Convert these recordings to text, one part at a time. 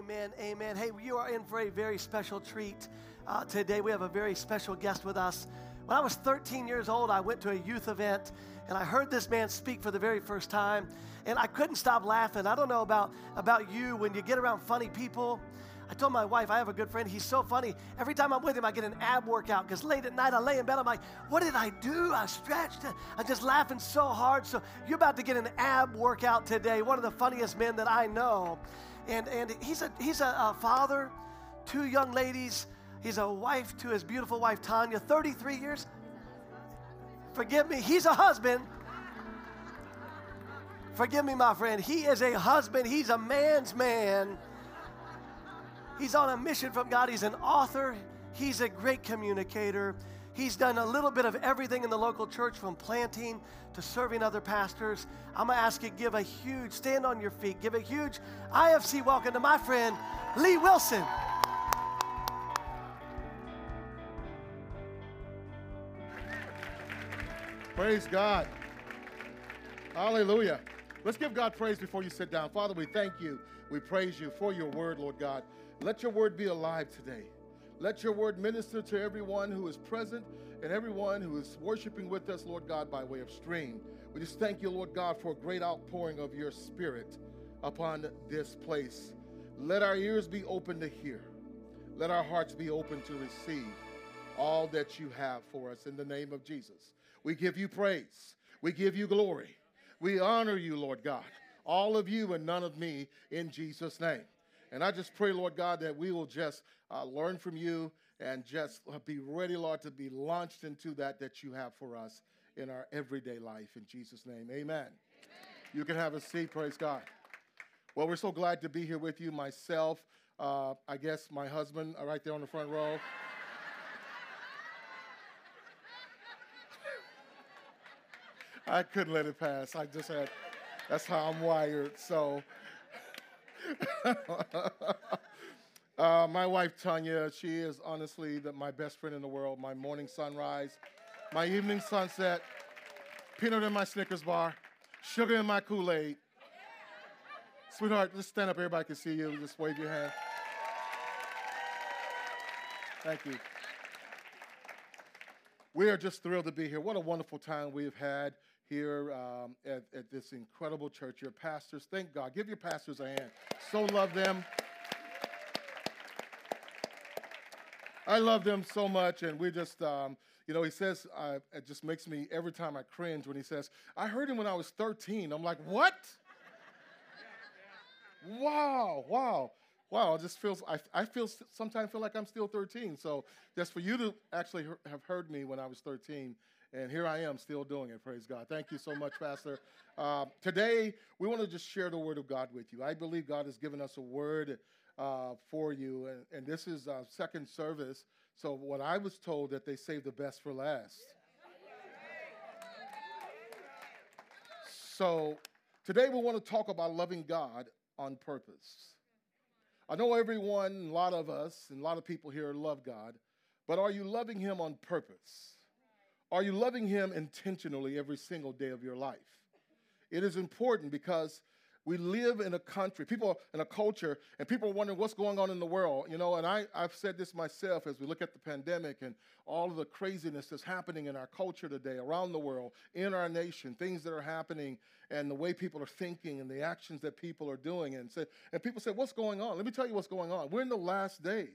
Amen. Amen. Hey, you are in for a very special treat uh, today. We have a very special guest with us. When I was 13 years old, I went to a youth event and I heard this man speak for the very first time, and I couldn't stop laughing. I don't know about, about you when you get around funny people. I told my wife, I have a good friend. He's so funny. Every time I'm with him, I get an ab workout because late at night I lay in bed. I'm like, what did I do? I stretched. I'm just laughing so hard. So you're about to get an ab workout today. One of the funniest men that I know. And, and he's, a, he's a, a father, two young ladies. He's a wife to his beautiful wife, Tanya, 33 years. Forgive me, he's a husband. Forgive me, my friend. He is a husband, he's a man's man. He's on a mission from God. He's an author, he's a great communicator. He's done a little bit of everything in the local church from planting to serving other pastors. I'm going to ask you give a huge stand on your feet. Give a huge IFC welcome to my friend Lee Wilson. Praise God. Hallelujah. Let's give God praise before you sit down. Father, we thank you. We praise you for your word, Lord God. Let your word be alive today. Let your word minister to everyone who is present and everyone who is worshiping with us, Lord God, by way of stream. We just thank you, Lord God, for a great outpouring of your spirit upon this place. Let our ears be open to hear. Let our hearts be open to receive all that you have for us in the name of Jesus. We give you praise. We give you glory. We honor you, Lord God. All of you and none of me in Jesus' name. And I just pray, Lord God, that we will just uh, learn from you and just be ready, Lord, to be launched into that that you have for us in our everyday life. In Jesus' name, amen. amen. You can have a seat, praise God. Well, we're so glad to be here with you. Myself, uh, I guess my husband, uh, right there on the front row. I couldn't let it pass. I just had, that's how I'm wired. So, uh, my wife Tanya, she is honestly the, my best friend in the world. My morning sunrise, my evening sunset, peanut in my Snickers bar, sugar in my Kool Aid. Sweetheart, just stand up. Everybody can see you. Just wave your hand. Thank you. We are just thrilled to be here. What a wonderful time we've had here um, at, at this incredible church. Your pastors, thank God. Give your pastors a hand. So love them. I love them so much, and we just, um, you know, he says, uh, it just makes me every time I cringe when he says, I heard him when I was 13. I'm like, what? wow, wow, wow. It just feels, I, I feel, sometimes feel like I'm still 13. So just for you to actually have heard me when I was 13 and here I am still doing it. Praise God. Thank you so much, Pastor. Uh, today, we want to just share the word of God with you. I believe God has given us a word uh, for you, and, and this is our second service. So, what I was told that they saved the best for last. So, today we want to talk about loving God on purpose. I know everyone, a lot of us, and a lot of people here love God, but are you loving Him on purpose? Are you loving Him intentionally every single day of your life? It is important because we live in a country, people in a culture, and people are wondering what's going on in the world. You know, and I, I've said this myself as we look at the pandemic and all of the craziness that's happening in our culture today, around the world, in our nation, things that are happening, and the way people are thinking and the actions that people are doing. And, say, and people say, What's going on? Let me tell you what's going on. We're in the last days.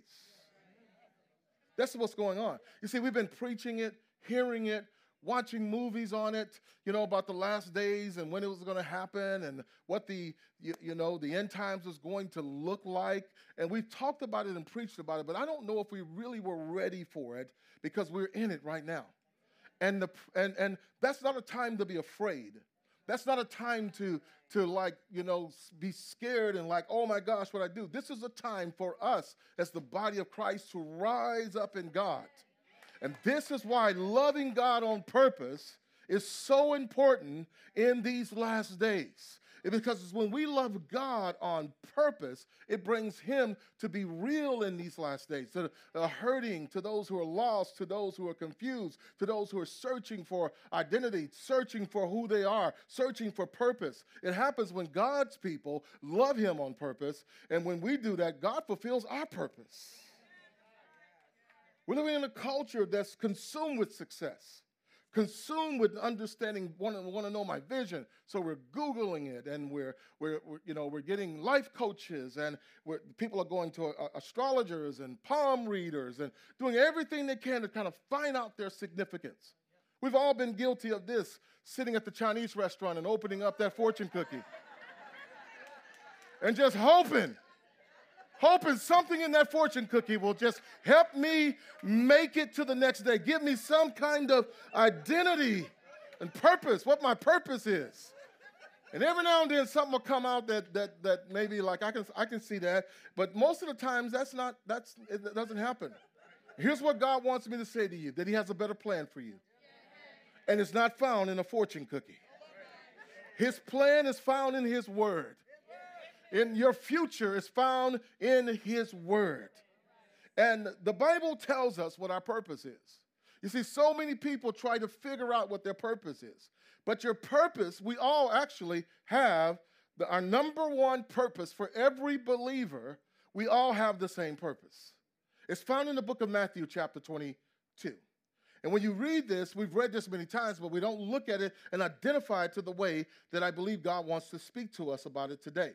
That's what's going on. You see, we've been preaching it, hearing it, watching movies on it, you know, about the last days and when it was going to happen and what the, you, you, know, the end times was going to look like. And we've talked about it and preached about it, but I don't know if we really were ready for it because we're in it right now. And, the, and, and that's not a time to be afraid. That's not a time to, to like, you know, be scared and like, oh my gosh, what I do. This is a time for us as the body of Christ to rise up in God and this is why loving God on purpose is so important in these last days. because when we love God on purpose, it brings Him to be real in these last days, to the hurting, to those who are lost, to those who are confused, to those who are searching for identity, searching for who they are, searching for purpose. It happens when God's people love Him on purpose, and when we do that, God fulfills our purpose. We're living in a culture that's consumed with success consumed with understanding, want to, want to know my vision. So we're Googling it and we're, we're, we're you know, we're getting life coaches and people are going to uh, astrologers and palm readers and doing everything they can to kind of find out their significance. We've all been guilty of this, sitting at the Chinese restaurant and opening up that fortune cookie and just hoping hoping something in that fortune cookie will just help me make it to the next day. Give me some kind of identity and purpose, what my purpose is. And every now and then something will come out that that that maybe like I can I can see that, but most of the times that's not that's it doesn't happen. Here's what God wants me to say to you: that He has a better plan for you, and it's not found in a fortune cookie. His plan is found in His Word in your future is found in His Word. And the Bible tells us what our purpose is. You see, so many people try to figure out what their purpose is. But your purpose, we all actually have the, our number one purpose for every believer, we all have the same purpose. It's found in the book of Matthew, chapter 22. And when you read this, we've read this many times, but we don't look at it and identify it to the way that I believe God wants to speak to us about it today.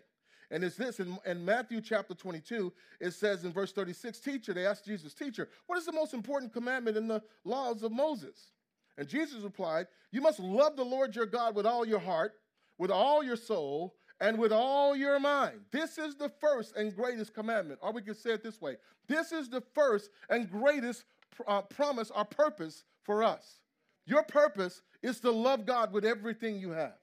And it's this in, in, Matthew chapter 22, it says in verse 36, Teacher, they asked Jesus, Teacher, what is the most important commandment in the laws of Moses? And Jesus replied, You must love the Lord your God with all your heart, with all your soul, and with all your mind. This is the first and greatest commandment. Or we could say it this way this is the first and greatest uh, promise or purpose for us. Your purpose is to love God with everything you have.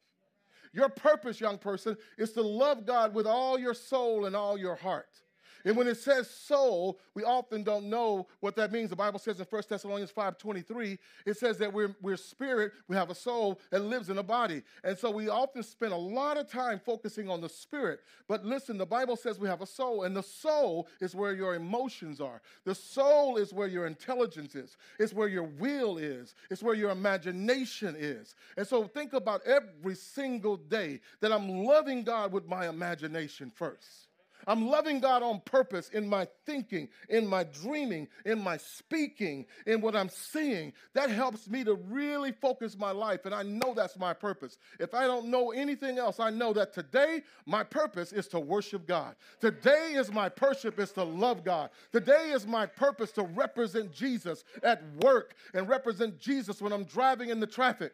Your purpose, young person, is to love God with all your soul and all your heart. And when it says soul, we often don't know what that means. The Bible says in 1 Thessalonians 5:23, it says that we're, we're spirit, we have a soul that lives in a body. And so we often spend a lot of time focusing on the spirit. But listen, the Bible says we have a soul, and the soul is where your emotions are. The soul is where your intelligence is, it's where your will is, it's where your imagination is. And so think about every single day that I'm loving God with my imagination first. I'm loving God on purpose in my thinking, in my dreaming, in my speaking, in what I'm seeing. That helps me to really focus my life, and I know that's my purpose. If I don't know anything else, I know that today my purpose is to worship God. Today is my purpose is to love God. Today is my purpose to represent Jesus at work and represent Jesus when I'm driving in the traffic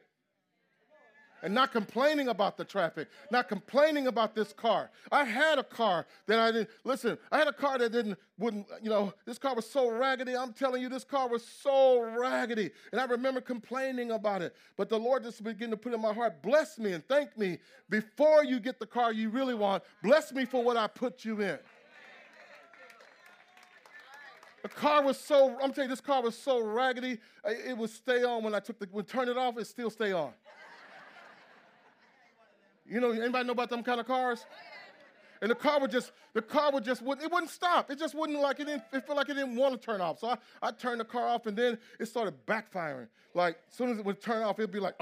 and not complaining about the traffic, not complaining about this car. I had a car that I didn't, listen, I had a car that didn't, wouldn't, you know, this car was so raggedy. I'm telling you, this car was so raggedy. And I remember complaining about it. But the Lord just began to put in my heart, bless me and thank me before you get the car you really want. Bless me for what I put you in. The car was so, I'm telling you, this car was so raggedy, it would stay on when I took the, would turn it off, it still stay on. You know, anybody know about them kind of cars? And the car would just, the car would just, it wouldn't stop. It just wouldn't like, it didn't, it felt like it didn't want to turn off. So I, I turned the car off and then it started backfiring. Like, as soon as it would turn off, it'd be like,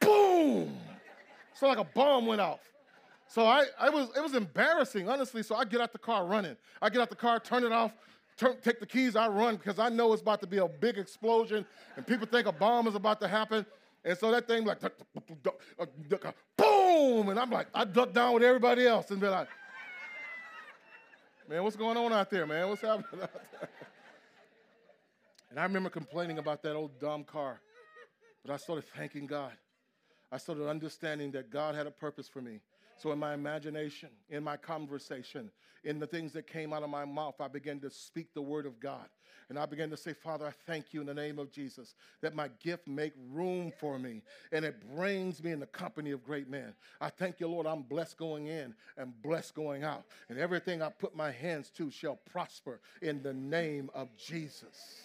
boom! So like a bomb went off. So I, I was, it was embarrassing, honestly. So I get out the car running. I get out the car, turn it off, turn, take the keys, I run because I know it's about to be a big explosion and people think a bomb is about to happen. And so that thing like boom, and I'm like, I duck down with everybody else and be like, man, what's going on out there, man? What's happening out there? And I remember complaining about that old dumb car, but I started thanking God. I started understanding that God had a purpose for me. So, in my imagination, in my conversation, in the things that came out of my mouth, I began to speak the word of God. And I began to say, Father, I thank you in the name of Jesus that my gift make room for me and it brings me in the company of great men. I thank you, Lord, I'm blessed going in and blessed going out. And everything I put my hands to shall prosper in the name of Jesus.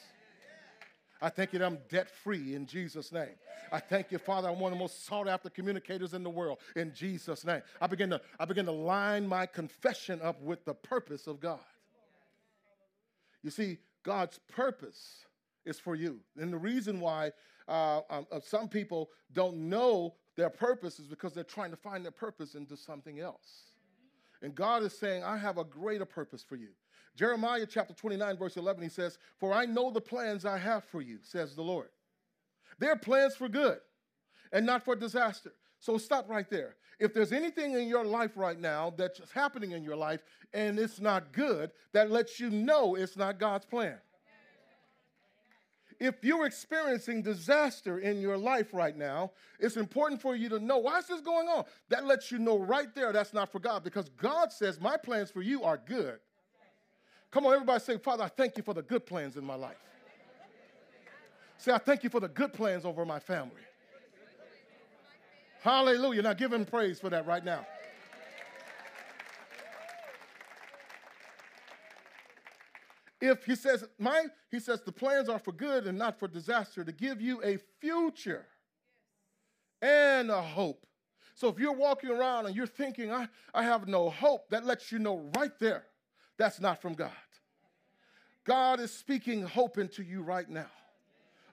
I thank you that I'm debt free in Jesus' name. I thank you, Father, I'm one of the most sought after communicators in the world in Jesus' name. I begin to, I begin to line my confession up with the purpose of God. You see, God's purpose is for you. And the reason why uh, um, uh, some people don't know their purpose is because they're trying to find their purpose into something else. And God is saying, I have a greater purpose for you. Jeremiah chapter 29, verse 11, he says, For I know the plans I have for you, says the Lord. They're plans for good and not for disaster. So stop right there. If there's anything in your life right now that's happening in your life and it's not good, that lets you know it's not God's plan. If you're experiencing disaster in your life right now, it's important for you to know why is this going on? That lets you know right there that's not for God because God says, My plans for you are good Come on, everybody say, Father, I thank you for the good plans in my life. Say, I thank you for the good plans over my family. Hallelujah. Now give him praise for that right now. If he says, my, he says the plans are for good and not for disaster, to give you a future and a hope. So if you're walking around and you're thinking, I, I have no hope, that lets you know right there that's not from God. God is speaking hope into you right now.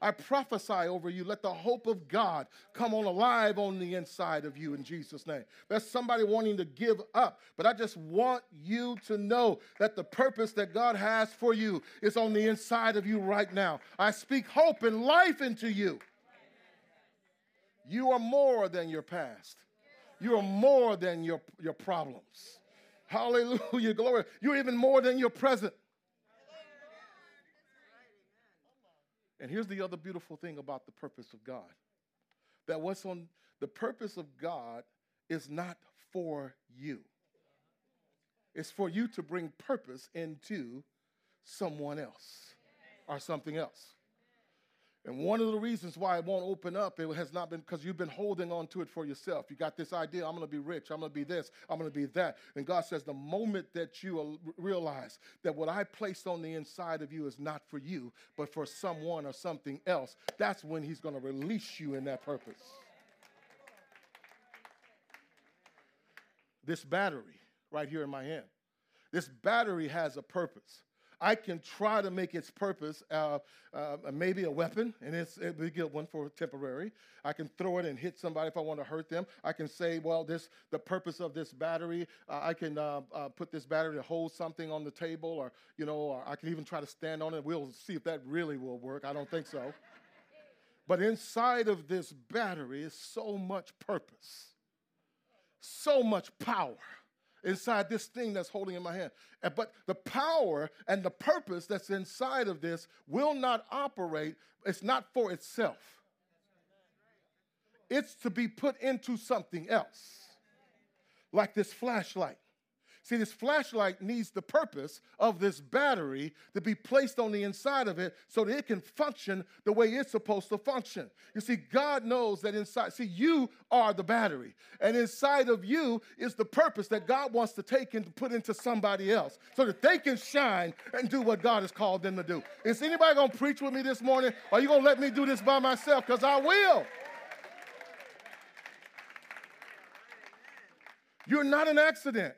I prophesy over you. Let the hope of God come on alive on the inside of you in Jesus' name. There's somebody wanting to give up, but I just want you to know that the purpose that God has for you is on the inside of you right now. I speak hope and life into you. You are more than your past, you are more than your, your problems. Hallelujah, glory. You're even more than your present. And here's the other beautiful thing about the purpose of God that what's on the purpose of God is not for you, it's for you to bring purpose into someone else or something else. And one of the reasons why it won't open up, it has not been because you've been holding on to it for yourself. You got this idea, I'm going to be rich, I'm going to be this, I'm going to be that. And God says, the moment that you realize that what I placed on the inside of you is not for you, but for someone or something else, that's when He's going to release you in that purpose. This battery right here in my hand, this battery has a purpose. I can try to make its purpose uh, uh, maybe a weapon, and it's a good one for temporary. I can throw it and hit somebody if I want to hurt them. I can say, well, this the purpose of this battery. Uh, I can uh, uh, put this battery to hold something on the table, or you know, or I can even try to stand on it. We'll see if that really will work. I don't think so. but inside of this battery is so much purpose, so much power inside this thing that's holding in my hand. But the power and the purpose that's inside of this will not operate, it's not for itself. It's to be put into something else, like this flashlight. See, this flashlight needs the purpose of this battery to be placed on the inside of it so that it can function the way it's supposed to function. You see, God knows that inside, see, you are the battery. And inside of you is the purpose that God wants to take and put into somebody else so that they can shine and do what God has called them to do. Is anybody going to preach with me this morning? Or are you going to let me do this by myself? Because I will. You're not an accident.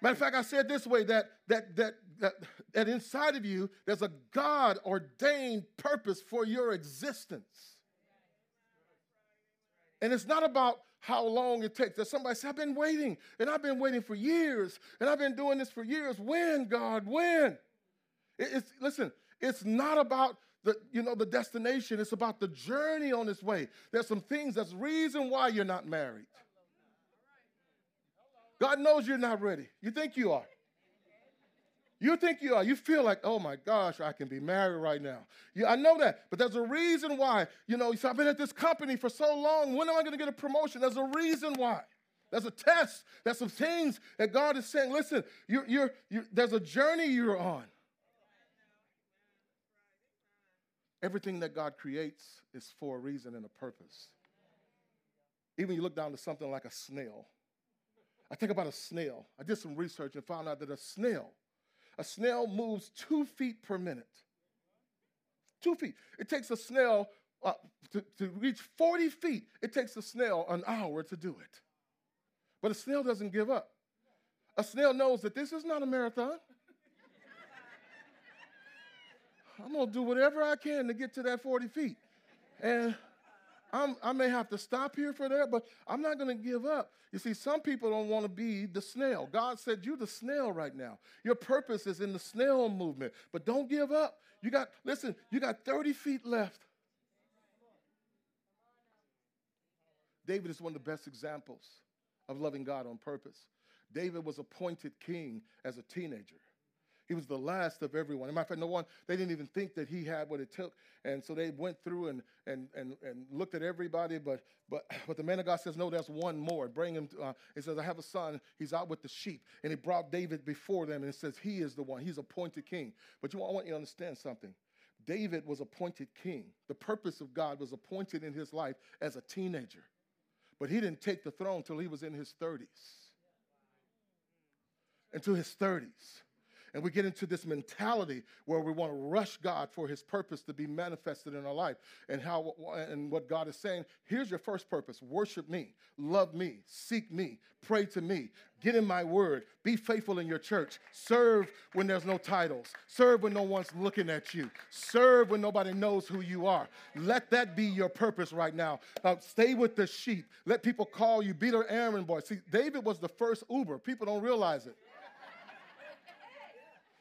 Matter of fact, I said this way that, that, that, that, that inside of you, there's a God ordained purpose for your existence. And it's not about how long it takes. There's somebody say, I've been waiting, and I've been waiting for years, and I've been doing this for years. When, God, when? it's, listen, it's not about the, you know, the destination. It's about the journey on this way. There's some things, that's reason why you're not married. God knows you're not ready. You think you are. You think you are. You feel like, oh my gosh, I can be married right now. Yeah, I know that. But there's a reason why. You know, I've been at this company for so long. When am I going to get a promotion? There's a reason why. There's a test. There's some things that God is saying, listen, you're, you're, you're, there's a journey you're on. Everything that God creates is for a reason and a purpose. Even you look down to something like a snail. I think about a snail. I did some research and found out that a snail, a snail moves two feet per minute. two feet. It takes a snail uh, to, to reach 40 feet. It takes a snail an hour to do it. But a snail doesn't give up. A snail knows that this is not a marathon. I'm going to do whatever I can to get to that 40 feet. And I'm, i may have to stop here for that, but I'm not going to give up. You see, some people don't want to be the snail. God said, You're the snail right now. Your purpose is in the snail movement, but don't give up. You got, listen, you got 30 feet left. David is one of the best examples of loving God on purpose. David was appointed king as a teenager. He was the last of everyone. As a matter of fact, no one, they didn't even think that he had what it took. And so they went through and, and, and, and looked at everybody. But, but, but the man of God says, no, there's one more. Bring him. Uh, he says, I have a son. He's out with the sheep. And he brought David before them and says, he is the one. He's appointed king. But you, I want you to understand something. David was appointed king. The purpose of God was appointed in his life as a teenager. But he didn't take the throne until he was in his 30s. Until his 30s. And we get into this mentality where we want to rush God for his purpose to be manifested in our life. And how and what God is saying, here's your first purpose. Worship me, love me, seek me, pray to me, get in my word, be faithful in your church, serve when there's no titles, serve when no one's looking at you, serve when nobody knows who you are. Let that be your purpose right now. Stay with the sheep. Let people call you, be their errand boy. See, David was the first Uber. People don't realize it.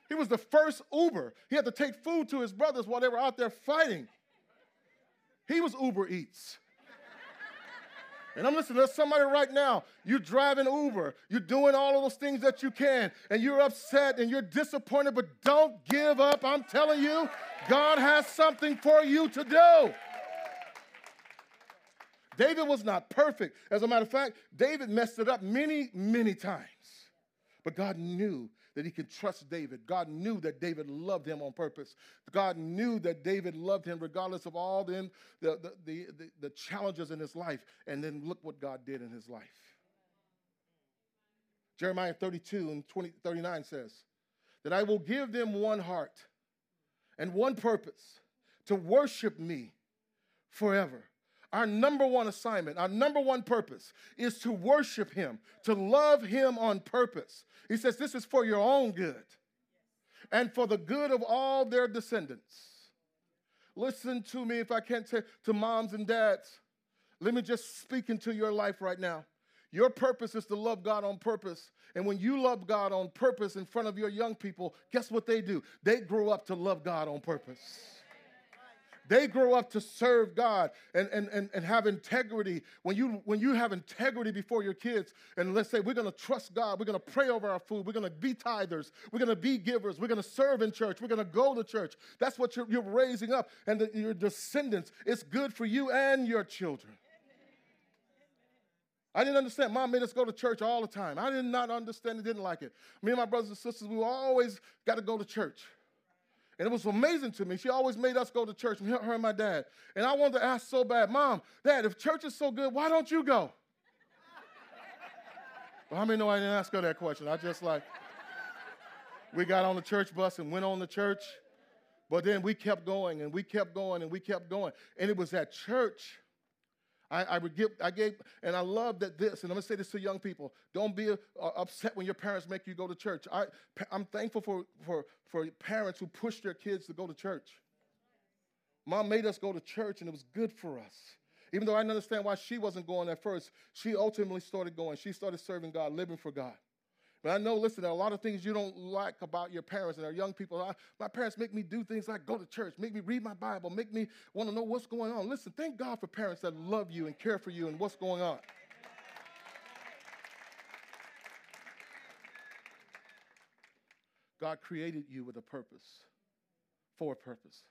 He was the first Uber. He had to take food to his brothers while they were out there fighting. He was Uber Eats. And I'm listening to somebody right now. You're driving Uber. You're doing all of those things that you can. And you're upset and you're disappointed, but don't give up. I'm telling you, God has something for you to do. David was not perfect. As a matter of fact, David messed it up many, many times. But God knew that he could trust David. God knew that David loved him on purpose. God knew that David loved him regardless of all the, the, the, the, the challenges in his life. And then look what God did in his life. Jeremiah 32 and 20, 39 says that I will give them one heart and one purpose to worship me forever. Our number one assignment, our number one purpose is to worship Him, to love Him on purpose. He says, This is for your own good and for the good of all their descendants. Listen to me if I can't say to moms and dads. Let me just speak into your life right now. Your purpose is to love God on purpose. And when you love God on purpose in front of your young people, guess what they do? They grow up to love God on purpose. They grow up to serve God and, and, and, and have integrity. When you, when you have integrity before your kids, and let's say we're going to trust God, we're going to pray over our food, we're going to be tithers, we're going to be givers, we're going to serve in church, we're going to go to church. That's what you're, you're raising up. And the, your descendants, it's good for you and your children. I didn't understand. Mom made us go to church all the time. I did not understand it, didn't like it. Me and my brothers and sisters, we always got to go to church. And it was amazing to me. She always made us go to church, her and my dad. And I wanted to ask so bad, Mom, Dad, if church is so good, why don't you go? well, how many know I didn't ask her that question? I just like, we got on the church bus and went on the church. But then we kept going and we kept going and we kept going. And it was at church I, I would give, I gave, and I love that this, and I'm gonna say this to young people: don't be uh, upset when your parents make you go to church. I, I'm thankful for, for, for parents who push their kids to go to church. Mom made us go to church, and it was good for us. Even though I didn't understand why she wasn't going at first, she ultimately started going. She started serving God, living for God. But I know, listen, there are a lot of things you don't like about your parents and our young people. I, my parents make me do things like go to church, make me read my Bible, make me want to know what's going on. Listen, thank God for parents that love you and care for you and what's going on. God created you with a purpose, for a purpose.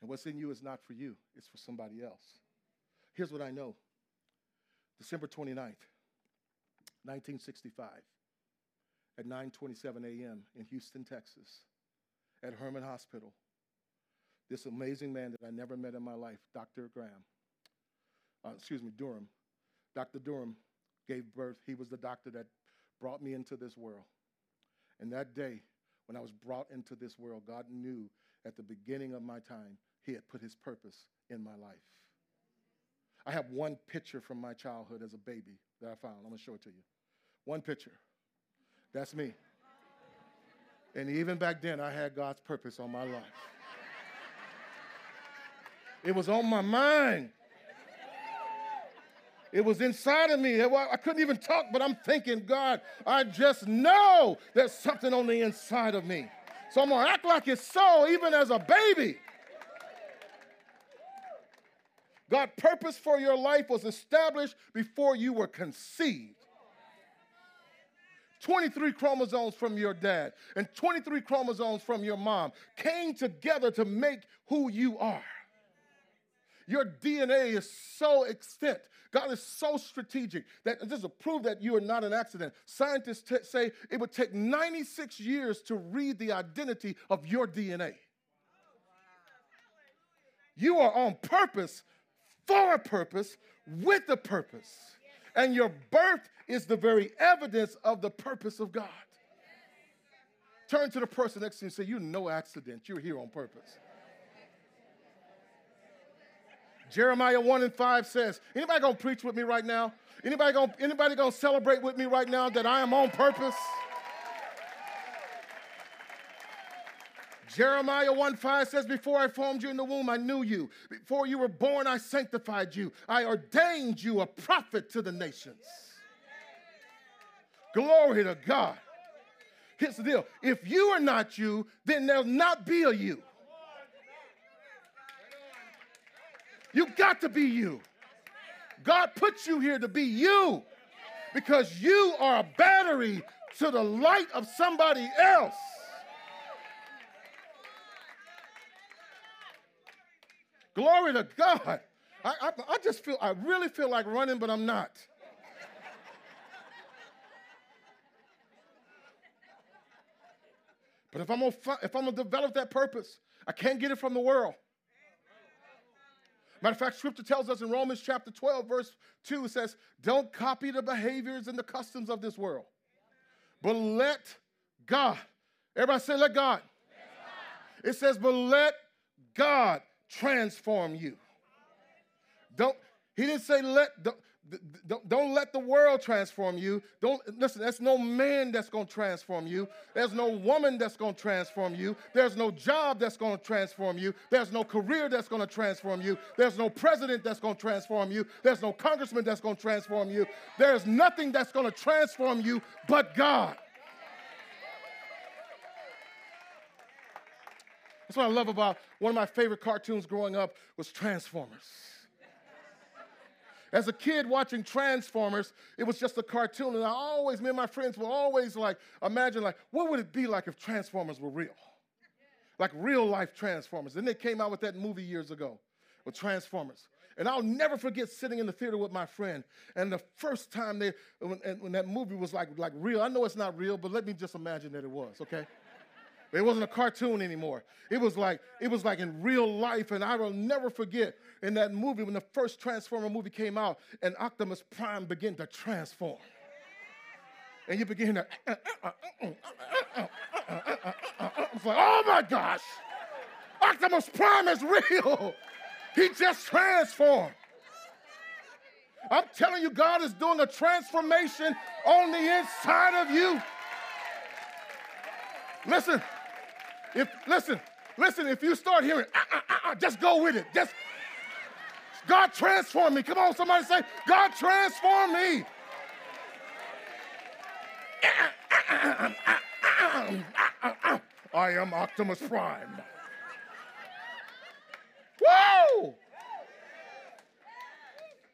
And what's in you is not for you, it's for somebody else. Here's what I know December 29th, 1965 at 9:27 a.m. in Houston, Texas, at Hermann Hospital. This amazing man that I never met in my life, Dr. Graham, uh, excuse me, Durham. Dr. Durham gave birth. He was the doctor that brought me into this world. And that day, when I was brought into this world, God knew at the beginning of my time, He had put His purpose in my life. I have one picture from my childhood as a baby that I found. I'm going to show it to you. One picture. That's me. And even back then, I had God's purpose on my life. It was on my mind. It was inside of me. I couldn't even talk, but I'm thinking, God, I just know there's something on the inside of me. So I'm going to act like it's so, even as a baby. God's purpose for your life was established before you were conceived. 23 chromosomes from your dad and 23 chromosomes from your mom came together to make who you are. Your DNA is so extent. God is so strategic that just to prove that you are not an accident, scientists t- say it would take 96 years to read the identity of your DNA. You are on purpose, for a purpose, with a purpose. And your birth is the very evidence of the purpose of God. Turn to the person next to you and say, You're no accident. You're here on purpose. Jeremiah 1 and 5 says, anybody gonna preach with me right now? Anybody gonna, anybody gonna celebrate with me right now that I am on purpose? Jeremiah 1 5 says, Before I formed you in the womb, I knew you. Before you were born, I sanctified you. I ordained you a prophet to the nations. Glory to God. Here's the deal if you are not you, then there'll not be a you. You got to be you. God put you here to be you because you are a battery to the light of somebody else. Glory to God. I, I, I, just feel, I really feel like running, but I'm not. But if I'm gonna, if I'm gonna develop that purpose, I can't get it from the world. Matter of fact, scripture tells us in Romans chapter 12, verse 2, it says, Don't copy the behaviors and the customs of this world, but let God, everybody say, Let God. Let God. It says, But let God transform you. Don't, he didn't say, Let, don't, don't let the world transform you. Don't listen, there's no man that's to transform you. There's no woman that's to transform you. There's no job that's to transform you. There's no career that's to transform you. There's no president that's to transform you. There's no congressman that's to transform you. There's nothing that's to transform you but God. That's what I love about one of my favorite cartoons growing up was Transformers. As a kid watching Transformers, it was just a cartoon, and I always, me and my friends would always like imagine like, what would it be like if Transformers were real? Like real life Transformers. And they came out with that movie years ago with Transformers. And I'll never forget sitting in the theater with my friend. And the first time they, when, when that movie was like, like real, I know it's not real, but let me just imagine that it was, okay? It wasn't a cartoon anymore. It was like it was like in real life, and I will never forget in that movie when the first Transformer movie came out, and Optimus Prime began to transform, and you begin to. It's like, oh my gosh, Optimus Prime is real. He just transformed. I'm telling you, God is doing a transformation on the inside of you. Listen, if listen, listen, if you start hearing, uh, uh, uh, just go with it. Just God transform me. Come on, somebody say, God transform me. I am Optimus Prime. Whoa!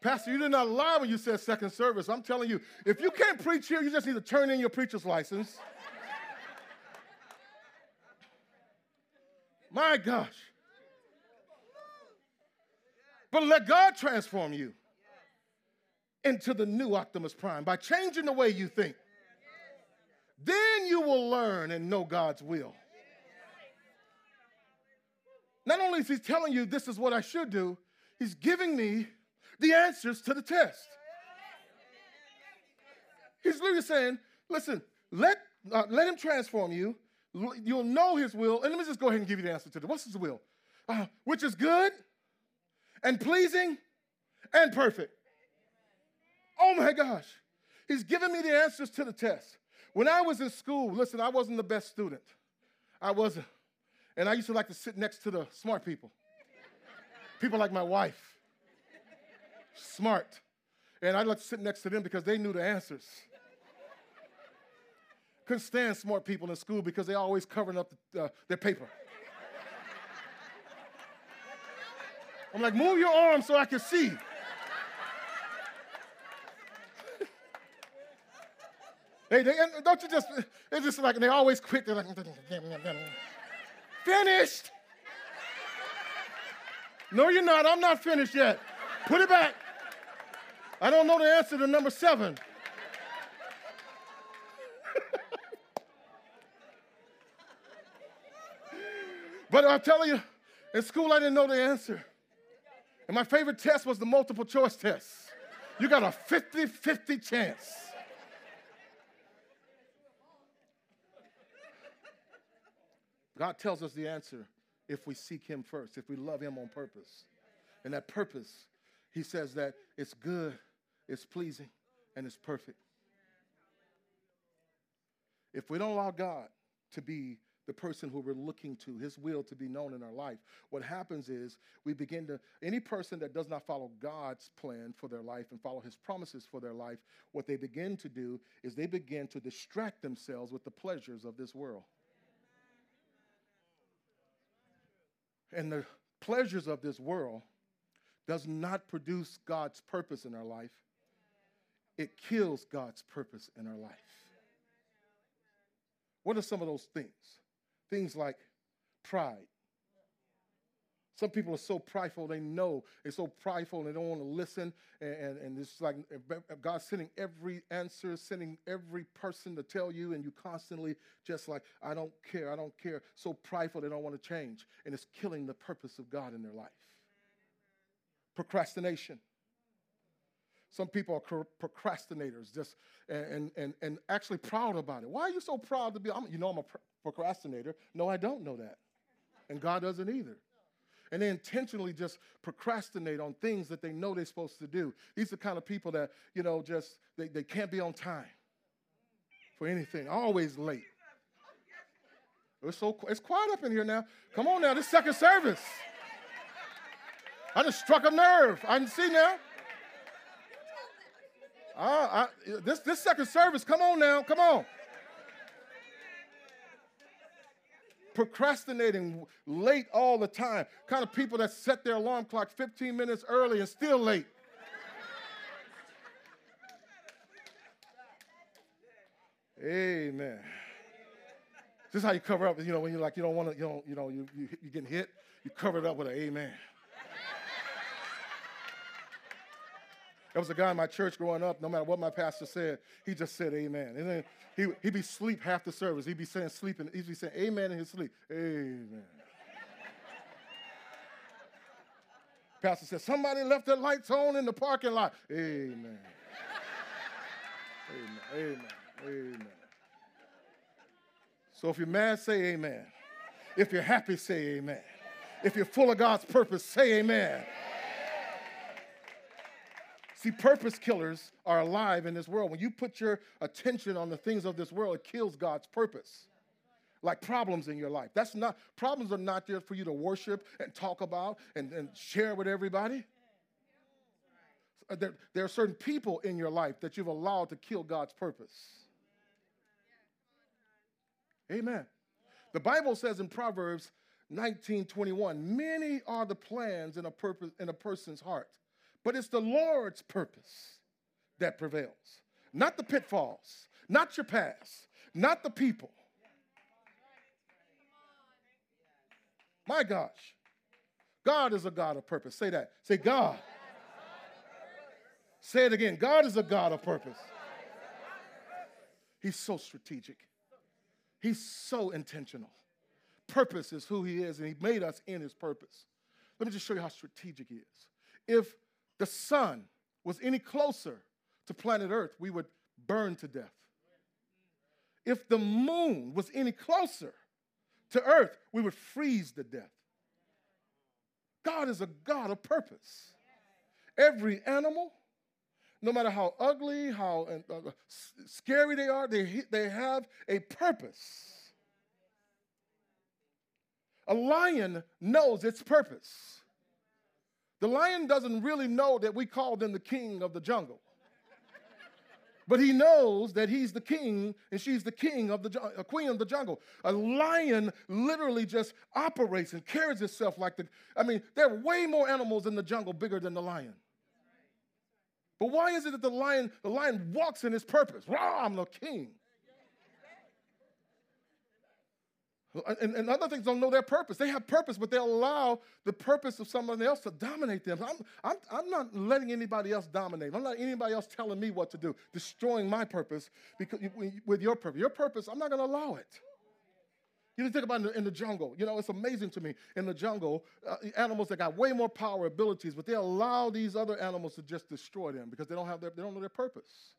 Pastor, you did not lie when you said second service. I'm telling you, if you can't preach here, you just need to turn in your preacher's license. My gosh. But let God transform you into the new Optimus Prime by changing the way you think. Then you will learn and know God's will. Not only is He telling you this is what I should do, He's giving me the answers to the test. He's literally saying, listen, let, uh, let Him transform you You'll know his will. And let me just go ahead and give you the answer to it. What's his will? uh, which is good and pleasing and perfect. Oh my gosh. He's giving me the answers to the test. When I was in school, listen, I wasn't the best student. I wasn't. And I used to like to sit next to the smart people. People like my wife. Smart. And I'd like to sit next to them because they knew the answers. Couldn't stand smart people in school because they always covering up the, uh, their paper. I'm like, move your arm so I can see. they, don't you just, it's just like, they always quit. They're like, finished. No, you're not. I'm not finished yet. Put it back. I don't know the answer to number seven. But I'm telling you, in school I didn't know the answer. And my favorite test was the multiple choice test. You got a 50 50 chance. God tells us the answer if we seek Him first, if we love Him on purpose. And that purpose, He says that it's good, it's pleasing, and it's perfect. If we don't allow God to be the person who we're looking to, his will to be known in our life. What happens is we begin to, any person that does not follow God's plan for their life and follow his promises for their life, what they begin to do is they begin to distract themselves with the pleasures of this world. And the pleasures of this world does not produce God's purpose in our life. It kills God's purpose in our life. What are some of those things? Things like pride. Some people are so prideful, they know they're so prideful, and they don't want to listen. And, and, and it's like God's sending every answer, sending every person to tell you, and you constantly just like, I don't care, I don't care. So prideful, they don't want to change. And it's killing the purpose of God in their life. Procrastination. Some people are procrastinators, just and, and, and actually proud about it. Why are you so proud to be? I'm, you know, I'm a procrastinator. No, I don't know that. And God doesn't either. And they intentionally just procrastinate on things that they know they're supposed to do. These are the kind of people that, you know, just they, they can't be on time for anything, always late. It's so it's quiet up in here now. Come on now, this second service. I just struck a nerve. I can see now. Uh, I, this, this second service, come on now, come on. procrastinating late all the time, kind of people that set their alarm clock 15 minutes early and still late. Amen. This is how you cover up, you know, when you're like, you don't want to, you don't, you know, you, you, you're getting hit, you cover it up with an amen. There was a guy in my church growing up, no matter what my pastor said, he just said amen. And then he, he'd be sleep half the service. He'd be saying sleeping, he'd be saying amen in his sleep. Amen. pastor said, somebody left the lights on in the parking lot. Amen. amen. Amen. Amen. So if you're mad, say amen. If you're happy, say amen. If you're full of God's purpose, say amen. See, purpose killers are alive in this world. When you put your attention on the things of this world, it kills God's purpose. Like problems in your life. That's not problems are not there for you to worship and talk about and, and share with everybody. There, there are certain people in your life that you've allowed to kill God's purpose. Amen. The Bible says in Proverbs 19 21, many are the plans in a, purpose, in a person's heart but it's the Lord's purpose that prevails, not the pitfalls, not your past, not the people. My gosh. God is a God of purpose. Say that. Say, God. Say it again. God is a God of purpose. He's so strategic, He's so intentional. Purpose is who He is, and He made us in His purpose. Let me just show you how strategic He is. If the sun was any closer to planet Earth, we would burn to death. If the moon was any closer to Earth, we would freeze to death. God is a God of purpose. Every animal, no matter how ugly, how uh, uh scary they are, they, they have a purpose. A lion knows its purpose. The lion doesn't really know that we call them the king of the jungle. But he knows that he's the king and she's the king of the a uh, queen of the jungle. A lion literally just operates and carries itself like the. I mean, there are way more animals in the jungle bigger than the lion. But why is it that the lion, the lion walks in his purpose? Rah, I'm the king. And, and, other things don't know their purpose. They have purpose, but they allow the purpose of somebody else to dominate them. I'm, I'm, I'm not letting anybody else dominate. I'm not letting anybody else telling me what to do, destroying my purpose because with your purpose. Your purpose, I'm not going to allow it. You think about in the, in the, jungle. You know, it's amazing to me. In the jungle, uh, animals that got way more power, abilities, but they allow these other animals to just destroy them because they don't have their, they don't know their purpose.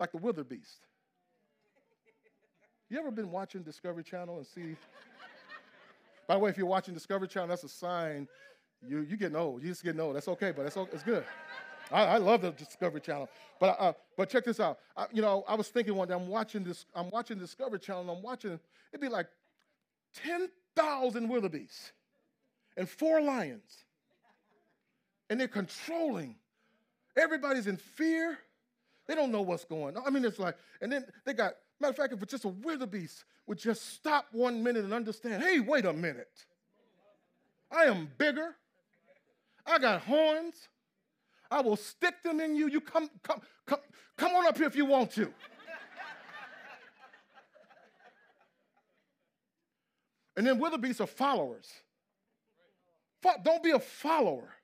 Like the wildebeest. You ever been watching Discovery Channel and see? By the way, if you're watching Discovery Channel, that's a sign you you getting old. You just getting old. That's okay, but it's it's good. I, I love the Discovery Channel. But uh, but check this out. I, you know, I was thinking one day I'm watching this. I'm watching Discovery Channel. I'm watching. It'd be like ten thousand wildebeest and four lions, and they're controlling. Everybody's in fear. They don't know what's going on. I mean, it's like, and then they got Matter of fact, if it's just a wildebeest would just stop one minute and understand, hey, wait a minute. I am bigger. I got horns. I will stick them in you. You come, come, come, come on up here if you want to. and then wildebeests are followers. Don't be a follower.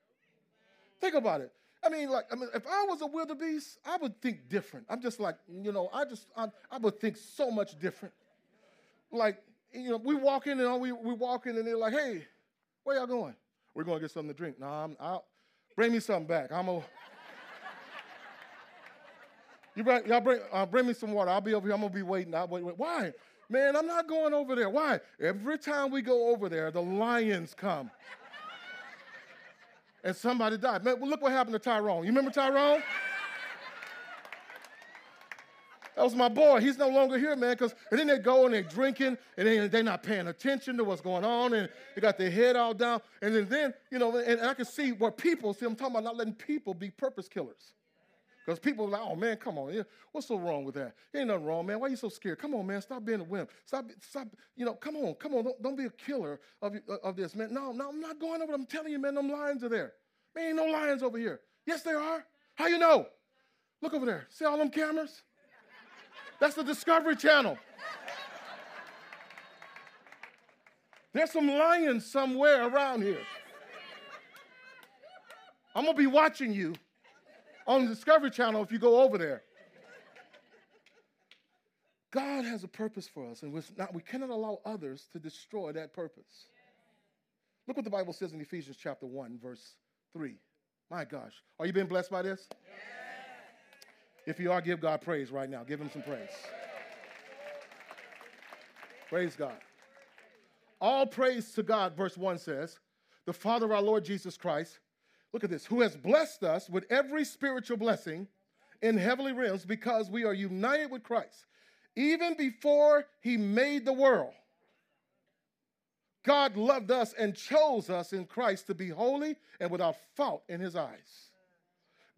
Think about it. I mean, like, I mean, if I was a wildebeest, I would think different. I'm just like, you know, I just, I, I would think so much different. Like, you know, we walk in and we, we walk in and they're like, hey, where y'all going? We're going to get something to drink. No, I'm out. Bring me something back. I'm a. You bring, y'all bring, uh, bring me some water. I'll be over here. I'm gonna be waiting. I'll wait, wait. Why? Man, I'm not going over there. Why? Every time we go over there, the lions come and somebody died. Man, well, look what happened to Tyrone. You remember Tyrone? That was my boy. He's no longer here, man. Because and then they go and they're drinking and they, they're not paying attention to what's going on and they got their head all down. And then, then you know, and I can see what people see. I'm talking about not letting people be purpose killers. Because people are like, oh man, come on. What's so wrong with that? There Ain't nothing wrong, man. Why are you so scared? Come on, man. Stop being a wimp. Stop, stop, you know, come on, come on. Don't, don't be a killer of, of this, man. No, no, I'm not going over. I'm telling you, man, them lions are there. Man, ain't no lions over here. Yes, there are. How you know? Look over there. See all them cameras? That's the Discovery Channel. There's some lions somewhere around here. I'm gonna be watching you on the Discovery Channel if you go over there. God has a purpose for us, and not, we cannot allow others to destroy that purpose. Look what the Bible says in Ephesians chapter 1, verse 3. My gosh. Are you being blessed by this? If you are, give God praise right now. Give him some praise. Praise God. All praise to God, verse 1 says, the Father of our Lord Jesus Christ, Look at this. Who has blessed us with every spiritual blessing in heavenly realms because we are united with Christ. Even before he made the world, God loved us and chose us in Christ to be holy and without fault in his eyes.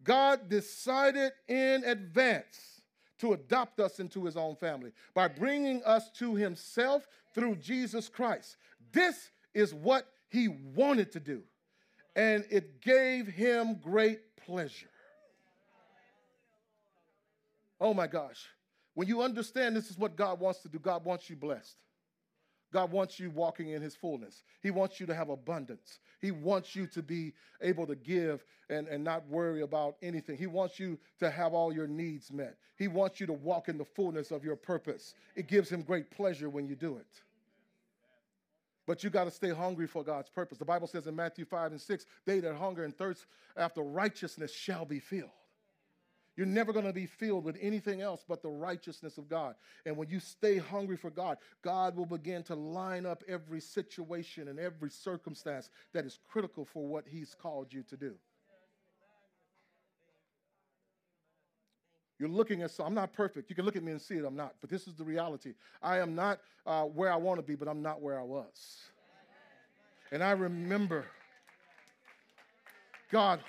God decided in advance to adopt us into his own family by bringing us to himself through Jesus Christ. This is what he wanted to do and it gave him great pleasure. Oh my gosh. When you understand this is what God wants to do, God wants you blessed. God wants you walking in his fullness. He wants you to have abundance. He wants you to be able to give and, and not worry about anything. He wants you to have all your needs met. He wants you to walk in the fullness of your purpose. It gives him great pleasure when you do it. But you got to stay hungry for God's purpose. The Bible says in Matthew 5 and 6, they that hunger and thirst after righteousness shall be filled. You're never going to be filled with anything else but the righteousness of God. And when you stay hungry for God, God will begin to line up every situation and every circumstance that is critical for what He's called you to do. You're looking at, so I'm not perfect. You can look at me and see it, I'm not. But this is the reality. I am not uh, where I want to be, but I'm not where I was. And I remember, God,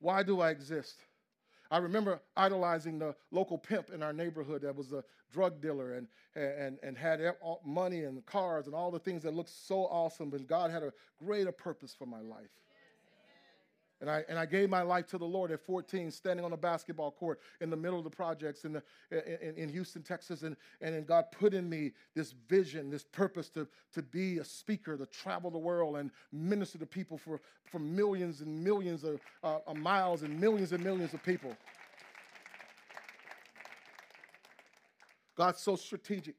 why do I exist? I remember idolizing the local pimp in our neighborhood that was a drug dealer and, and, and had money and cars and all the things that looked so awesome, but God had a greater purpose for my life. And I, and I gave my life to the Lord at 14, standing on a basketball court in the middle of the projects in, the, in, in Houston, Texas. And, and God put in me this vision, this purpose to, to be a speaker, to travel the world and minister to people for, for millions and millions of uh, miles and millions and millions of people. God's so strategic.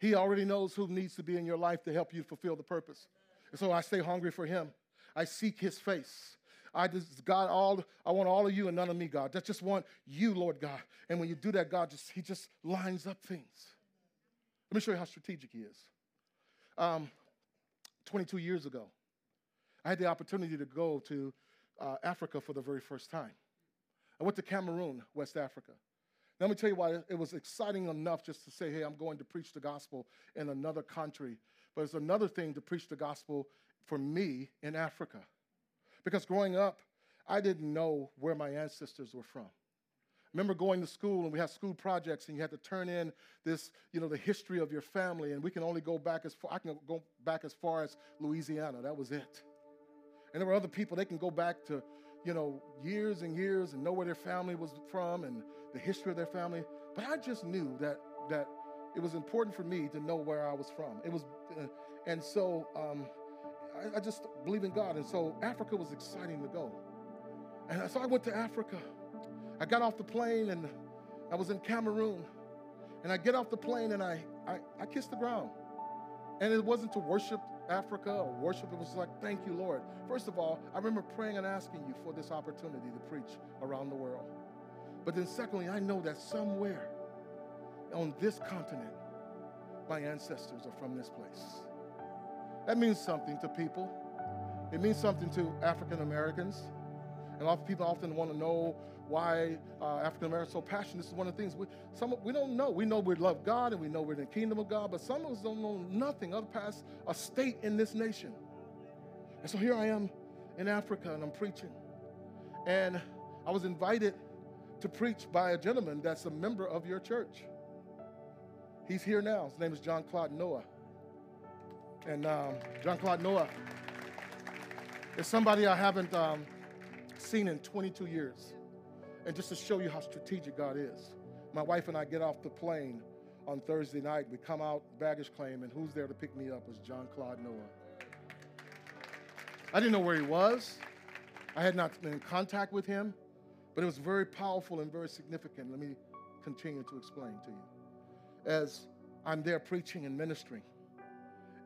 He already knows who needs to be in your life to help you fulfill the purpose. And so I stay hungry for Him. I seek His face. I just, God, all, I want all of you and none of me, God. I just want you, Lord God. And when you do that, God, just, He just lines up things. Let me show you how strategic He is. Um, 22 years ago, I had the opportunity to go to uh, Africa for the very first time. I went to Cameroon, West Africa. Now, let me tell you why it was exciting enough just to say, hey, I'm going to preach the gospel in another country. But it's another thing to preach the gospel for me in Africa. Because growing up, I didn't know where my ancestors were from. I remember going to school and we had school projects and you had to turn in this, you know, the history of your family and we can only go back as far, I can go back as far as Louisiana. That was it. And there were other people, they can go back to, you know, years and years and know where their family was from and the history of their family. But I just knew that, that it was important for me to know where I was from. It was, uh, and so um, I, I just believe in God. And so Africa was exciting to go. And so I went to Africa. I got off the plane and I was in Cameroon. And I get off the plane and I, I, I kissed the ground. And it wasn't to worship Africa or worship, it was like, thank you, Lord. First of all, I remember praying and asking you for this opportunity to preach around the world. But then, secondly, I know that somewhere on this continent, my ancestors are from this place. That means something to people. It means something to African Americans. And a lot of people often want to know why uh, African Americans are so passionate. This is one of the things we, some, we don't know. We know we love God and we know we're in the kingdom of God, but some of us don't know nothing other past a state in this nation. And so here I am in Africa and I'm preaching. And I was invited to preach by a gentleman that's a member of your church. He's here now. His name is John Claude Noah. And um, John Claude Noah is somebody I haven't um, seen in 22 years. And just to show you how strategic God is, my wife and I get off the plane on Thursday night. We come out, baggage claim, and who's there to pick me up was John Claude Noah. I didn't know where he was. I had not been in contact with him, but it was very powerful and very significant. Let me continue to explain to you. As I'm there preaching and ministering,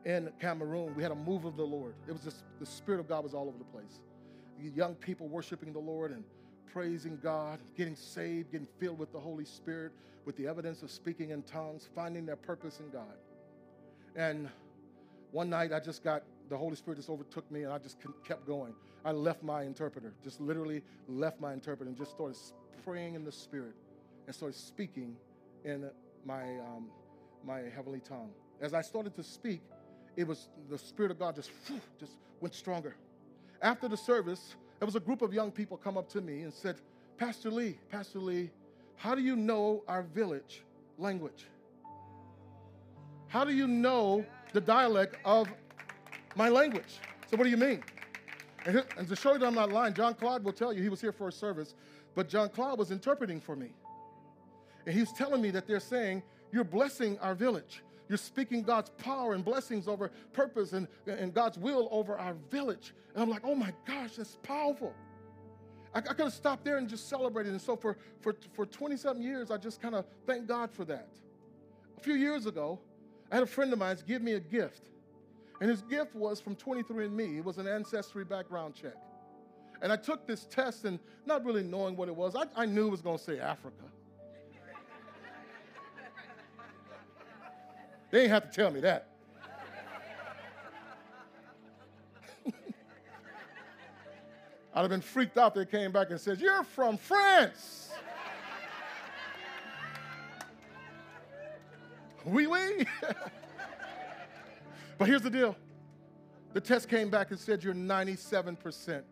in Cameroon, we had a move of the Lord. It was just, the Spirit of God was all over the place. Young people worshiping the Lord and praising God, getting saved, getting filled with the Holy Spirit, with the evidence of speaking in tongues, finding their purpose in God. And one night I just got, the Holy Spirit just overtook me and I just kept going. I left my interpreter, just literally left my interpreter and just started praying in the Spirit and started speaking in my, um, my heavenly tongue. As I started to speak, it was the Spirit of God just, whew, just went stronger. After the service, there was a group of young people come up to me and said, Pastor Lee, Pastor Lee, how do you know our village language? How do you know the dialect of my language? So, what do you mean? And, to show you that I'm not lying, John Claude will tell you, he was here for a service, but John Claude was interpreting for me. And he was telling me that they're saying, You're blessing our village. You're speaking God's power and blessings over purpose and, and God's will over our village. And I'm like, oh my gosh, that's powerful. I, I could have stopped there and just celebrated. And so for, for, for 20 something years, I just kind of thank God for that. A few years ago, I had a friend of mine give me a gift. And his gift was from 23andMe. It was an ancestry background check. And I took this test and not really knowing what it was, I, I knew it was going to say Africa. They ain't have to tell me that. I'd have been freaked out. They came back and said, You're from France. Oui, oui. but here's the deal the test came back and said you're 97%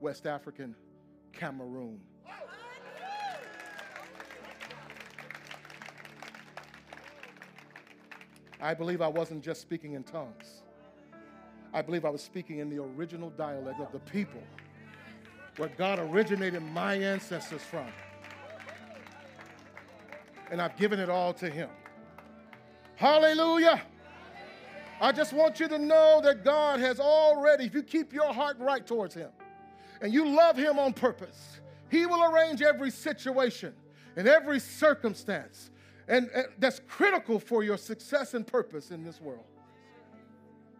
West African Cameroon. I believe I wasn't just speaking in tongues. I believe I was speaking in the original dialect of the people where God originated my ancestors from. And I've given it all to Him. Hallelujah. I just want you to know that God has already, if you keep your heart right towards Him and you love Him on purpose, He will arrange every situation and every circumstance and, and that's critical for your success and purpose in this world.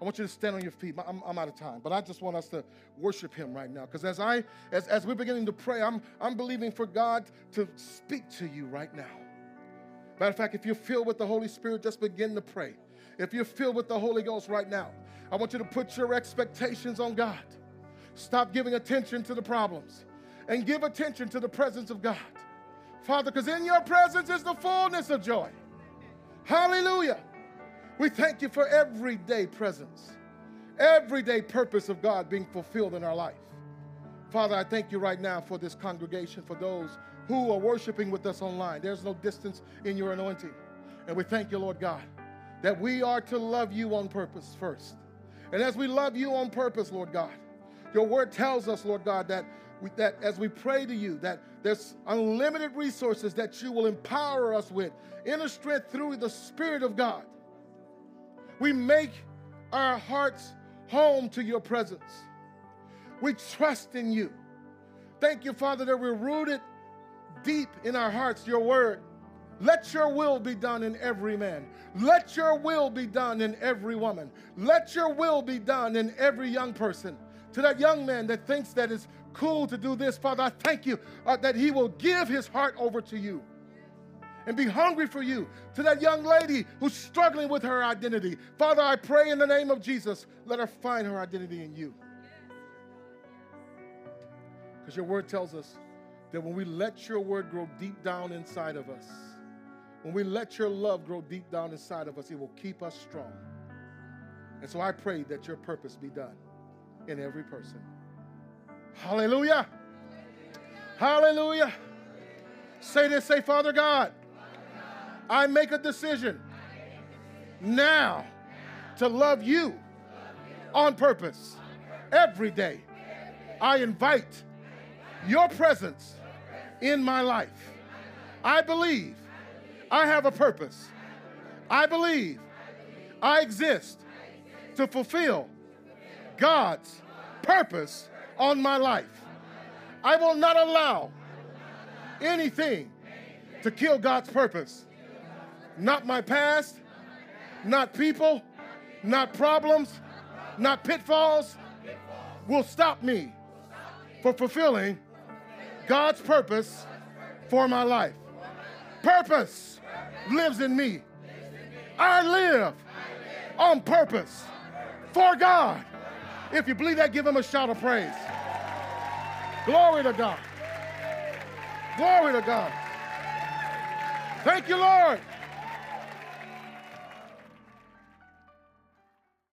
I want you to stand on your feet. I'm, I'm out of time, but I just want us to worship Him right now. Because as I, as, as we're beginning to pray, I'm, I'm believing for God to speak to you right now. Matter of fact, if you're filled with the Holy Spirit, just begin to pray. If you're filled with the Holy Ghost right now, I want you to put your expectations on God. Stop giving attention to the problems and give attention to the presence of God. Father, because in your presence is the fullness of joy. Hallelujah. We thank you for everyday presence, everyday purpose of God being fulfilled in our life. Father, I thank you right now for this congregation, for those who are worshiping with us online. There's no distance in your anointing. And we thank you, Lord God, that we are to love you on purpose first. And as we love you on purpose, Lord God, your word tells us, Lord God, that, we, that as we pray to you, that there's unlimited resources that you will empower us with, inner strength through the Spirit of God. We make our hearts home to your presence. We trust in you. Thank you, Father, that we're rooted deep in our hearts, your word. Let your will be done in every man. Let your will be done in every woman. Let your will be done in every young person. To that young man that thinks that it's cool to do this, Father, I thank you uh, that he will give his heart over to you and be hungry for you. To that young lady who's struggling with her identity, Father, I pray in the name of Jesus, let her find her identity in you. Because your word tells us that when we let your word grow deep down inside of us, when we let your love grow deep down inside of us, it will keep us strong. And so I pray that your purpose be done in every person. Hallelujah. Hallelujah. Say this, say, Father God, I make a decision now to love you on purpose every day. I invite your presence in my life. I believe I have a purpose. I believe I exist to fulfill God's purpose on my life. I will not allow anything to kill God's purpose. Not my past, not people, not problems, not pitfalls will stop me for fulfilling God's purpose for my life. Purpose lives in me. I live on purpose for God. If you believe that, give him a shout of praise. Glory to God. Glory to God. Thank you, Lord.